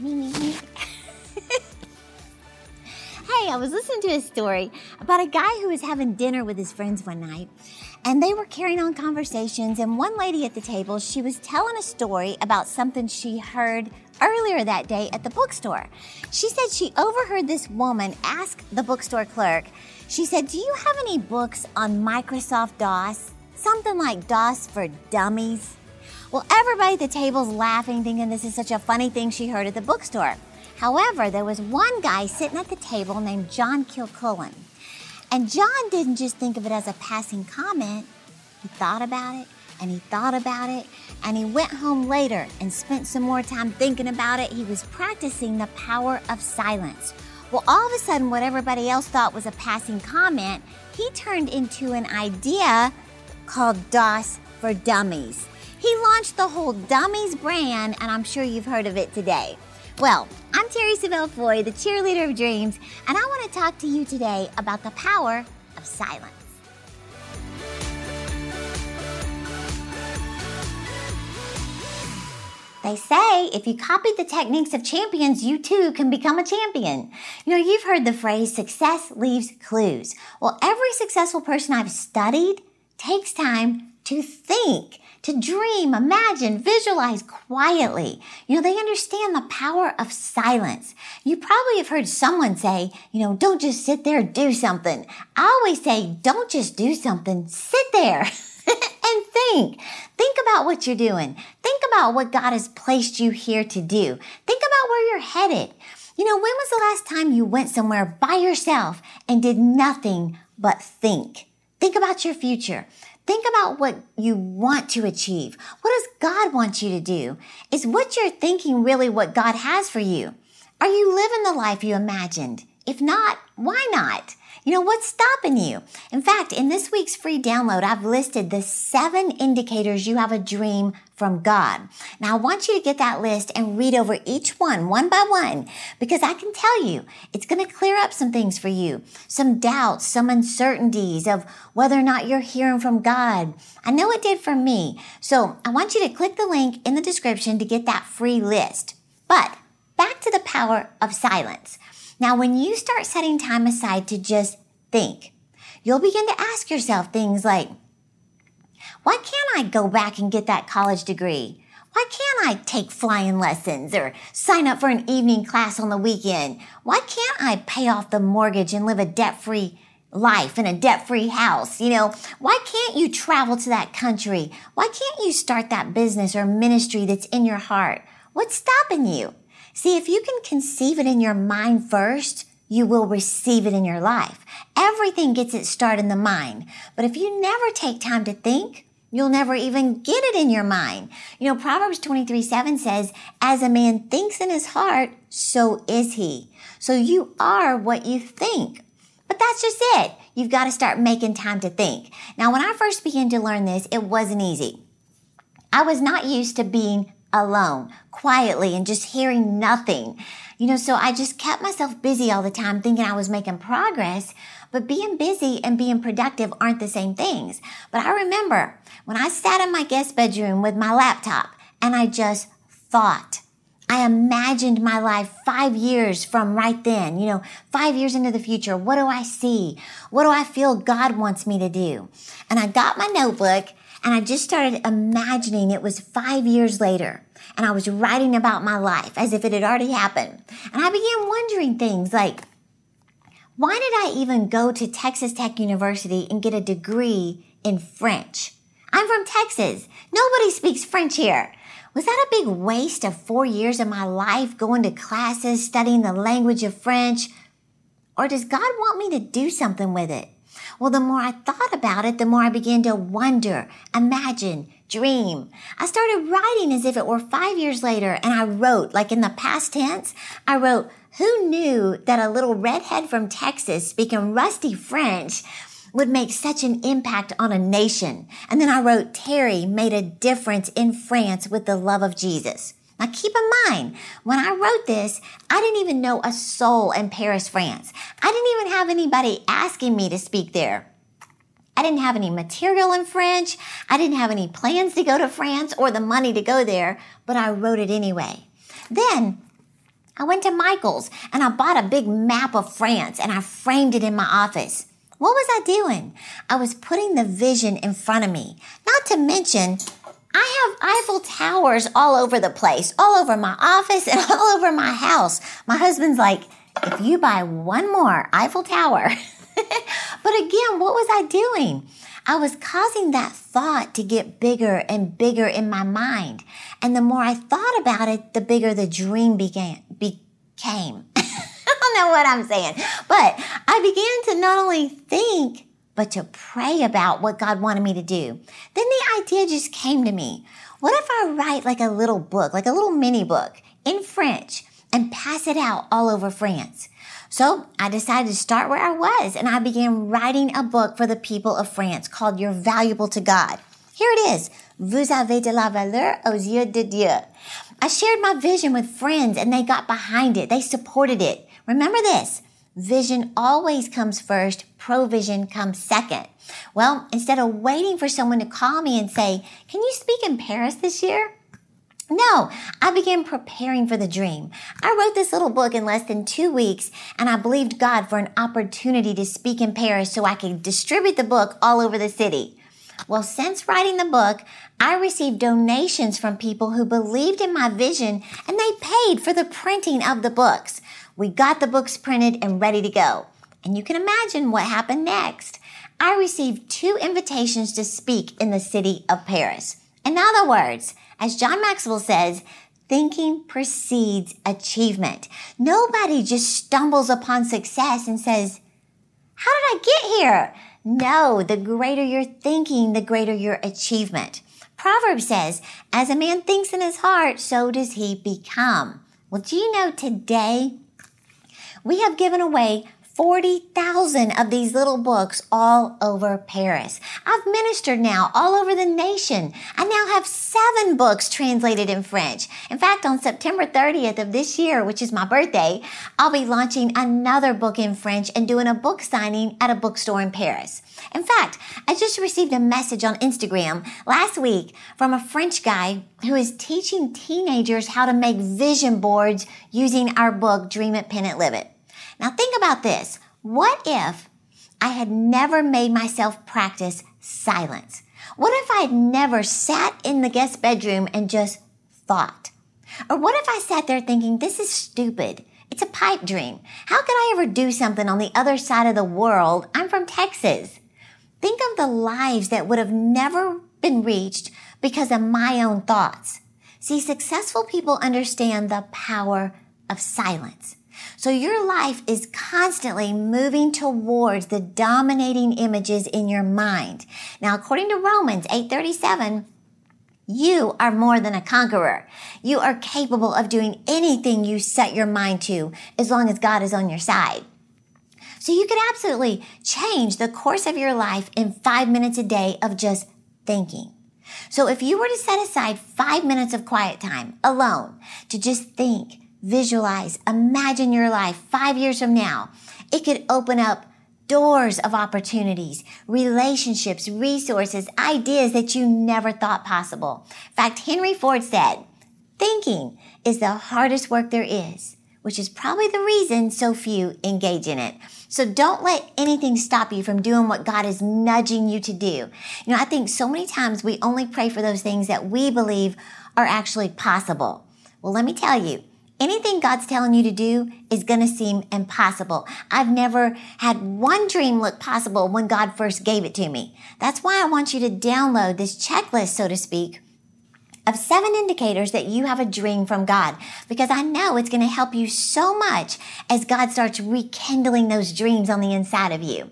Me, me, me. hey, I was listening to a story about a guy who was having dinner with his friends one night, and they were carrying on conversations. And one lady at the table, she was telling a story about something she heard earlier that day at the bookstore. She said she overheard this woman ask the bookstore clerk, she said, Do you have any books on Microsoft DOS? Something like DOS for dummies? Well, everybody at the table's laughing, thinking this is such a funny thing she heard at the bookstore. However, there was one guy sitting at the table named John Kilcullen. And John didn't just think of it as a passing comment, he thought about it and he thought about it and he went home later and spent some more time thinking about it. He was practicing the power of silence. Well, all of a sudden, what everybody else thought was a passing comment, he turned into an idea called DOS for Dummies. He launched the whole Dummies brand, and I'm sure you've heard of it today. Well, I'm Terri Savelle Foy, the cheerleader of dreams, and I want to talk to you today about the power of silence. They say if you copy the techniques of champions, you too can become a champion. You know, you've heard the phrase success leaves clues. Well, every successful person I've studied takes time to think, to dream, imagine, visualize quietly. You know, they understand the power of silence. You probably have heard someone say, you know, don't just sit there, do something. I always say, don't just do something, sit there. and think. Think about what you're doing. Think about what God has placed you here to do. Think about where you're headed. You know, when was the last time you went somewhere by yourself and did nothing but think? Think about your future. Think about what you want to achieve. What does God want you to do? Is what you're thinking really what God has for you? Are you living the life you imagined? If not, why not? You know, what's stopping you? In fact, in this week's free download, I've listed the seven indicators you have a dream from God. Now, I want you to get that list and read over each one, one by one, because I can tell you it's going to clear up some things for you, some doubts, some uncertainties of whether or not you're hearing from God. I know it did for me. So I want you to click the link in the description to get that free list. But back to the power of silence. Now, when you start setting time aside to just think, you'll begin to ask yourself things like, why can't I go back and get that college degree? Why can't I take flying lessons or sign up for an evening class on the weekend? Why can't I pay off the mortgage and live a debt free life in a debt free house? You know, why can't you travel to that country? Why can't you start that business or ministry that's in your heart? What's stopping you? See, if you can conceive it in your mind first, you will receive it in your life. Everything gets its start in the mind. But if you never take time to think, you'll never even get it in your mind. You know, Proverbs 23 7 says, As a man thinks in his heart, so is he. So you are what you think. But that's just it. You've got to start making time to think. Now, when I first began to learn this, it wasn't easy. I was not used to being alone, quietly, and just hearing nothing. You know, so I just kept myself busy all the time thinking I was making progress, but being busy and being productive aren't the same things. But I remember when I sat in my guest bedroom with my laptop and I just thought, I imagined my life five years from right then, you know, five years into the future. What do I see? What do I feel God wants me to do? And I got my notebook and I just started imagining it was five years later. And I was writing about my life as if it had already happened. And I began wondering things like, why did I even go to Texas Tech University and get a degree in French? I'm from Texas. Nobody speaks French here. Was that a big waste of four years of my life going to classes, studying the language of French? Or does God want me to do something with it? Well, the more I thought about it, the more I began to wonder, imagine, dream. I started writing as if it were five years later, and I wrote, like in the past tense, I wrote, who knew that a little redhead from Texas speaking rusty French would make such an impact on a nation? And then I wrote, Terri made a difference in France with the love of Jesus. Now keep in mind, when I wrote this, I didn't even know a soul in Paris, France. I didn't even have anybody asking me to speak there. I didn't have any material in French. I didn't have any plans to go to France or the money to go there, but I wrote it anyway. Then I went to Michael's and I bought a big map of France and I framed it in my office. What was I doing? I was putting the vision in front of me. Not to mention, I have Eiffel Towers all over the place, all over my office and all over my house. My husband's like, if you buy one more Eiffel Tower. but again, what was I doing? I was causing that thought to get bigger and bigger in my mind. And the more I thought about it, the bigger the dream began, became. I don't know what I'm saying, but I began to not only think, but to pray about what God wanted me to do. Then the idea just came to me. What if I write like a little book, like a little mini book in French and pass it out all over France? So I decided to start where I was and I began writing a book for the people of France called You're Valuable to God. Here it is. Vous avez de la valeur aux yeux de Dieu. I shared my vision with friends and they got behind it. They supported it. Remember this. Vision always comes first. Provision comes second. Well, instead of waiting for someone to call me and say, can you speak in Paris this year? No, I began preparing for the dream. I wrote this little book in less than two weeks, and I believed God for an opportunity to speak in Paris so I could distribute the book all over the city. Well, since writing the book, I received donations from people who believed in my vision and they paid for the printing of the books. We got the books printed and ready to go. And you can imagine what happened next. I received two invitations to speak in the city of Paris. In other words, as John Maxwell says, thinking precedes achievement. Nobody just stumbles upon success and says, How did I get here? No, the greater your thinking, the greater your achievement. Proverbs says, As a man thinks in his heart, so does he become. Well, do you know today we have given away 40,000 of these little books all over Paris. I've ministered now all over the nation. I now have seven books translated in French. In fact, on September 30th of this year, which is my birthday, I'll be launching another book in French and doing a book signing at a bookstore in Paris. In fact, I just received a message on Instagram last week from a French guy who is teaching teenagers how to make vision boards using our book, Dream It, Pen It, Live It. Now think about this. What if I had never made myself practice silence? What if I had never sat in the guest bedroom and just thought? Or what if I sat there thinking, this is stupid? It's a pipe dream. How could I ever do something on the other side of the world? I'm from Texas. Think of the lives that would have never been reached because of my own thoughts. See, successful people understand the power of silence. So your life is constantly moving towards the dominating images in your mind. Now, according to Romans 837, you are more than a conqueror. You are capable of doing anything you set your mind to as long as God is on your side. So you could absolutely change the course of your life in five minutes a day of just thinking. So if you were to set aside five minutes of quiet time alone to just think, visualize, imagine your life five years from now. It could open up doors of opportunities, relationships, resources, ideas that you never thought possible. In fact, Henry Ford said, thinking is the hardest work there is, which is probably the reason so few engage in it. So don't let anything stop you from doing what God is nudging you to do. You know, I think so many times we only pray for those things that we believe are actually possible. Well, let me tell you, anything God's telling you to do is going to seem impossible. I've never had one dream look possible when God first gave it to me. That's why I want you to download this checklist, so to speak, of seven indicators that you have a dream from God because I know it's going to help you so much as God starts rekindling those dreams on the inside of you.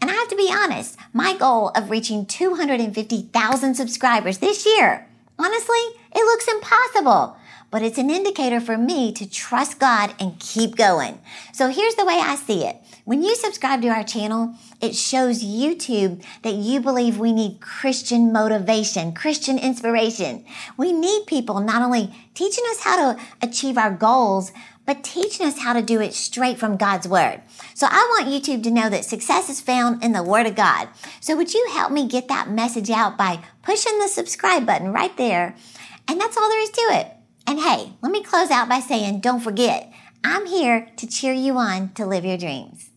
And I have to be honest, my goal of reaching 250,000 subscribers this year, honestly, it looks impossible but it's an indicator for me to trust God and keep going. So here's the way I see it. When you subscribe to our channel, it shows YouTube that you believe we need Christian motivation, Christian inspiration. We need people not only teaching us how to achieve our goals, but teaching us how to do it straight from God's Word. So I want YouTube to know that success is found in the Word of God. So would you help me get that message out by pushing the subscribe button right there? And that's all there is to it. And hey, let me close out by saying don't forget, I'm here to cheer you on to live your dreams.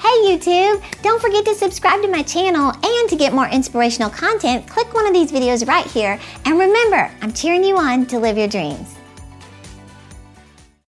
Hey YouTube! Don't forget to subscribe to my channel and to get more inspirational content, click one of these videos right here. And remember, I'm cheering you on to live your dreams.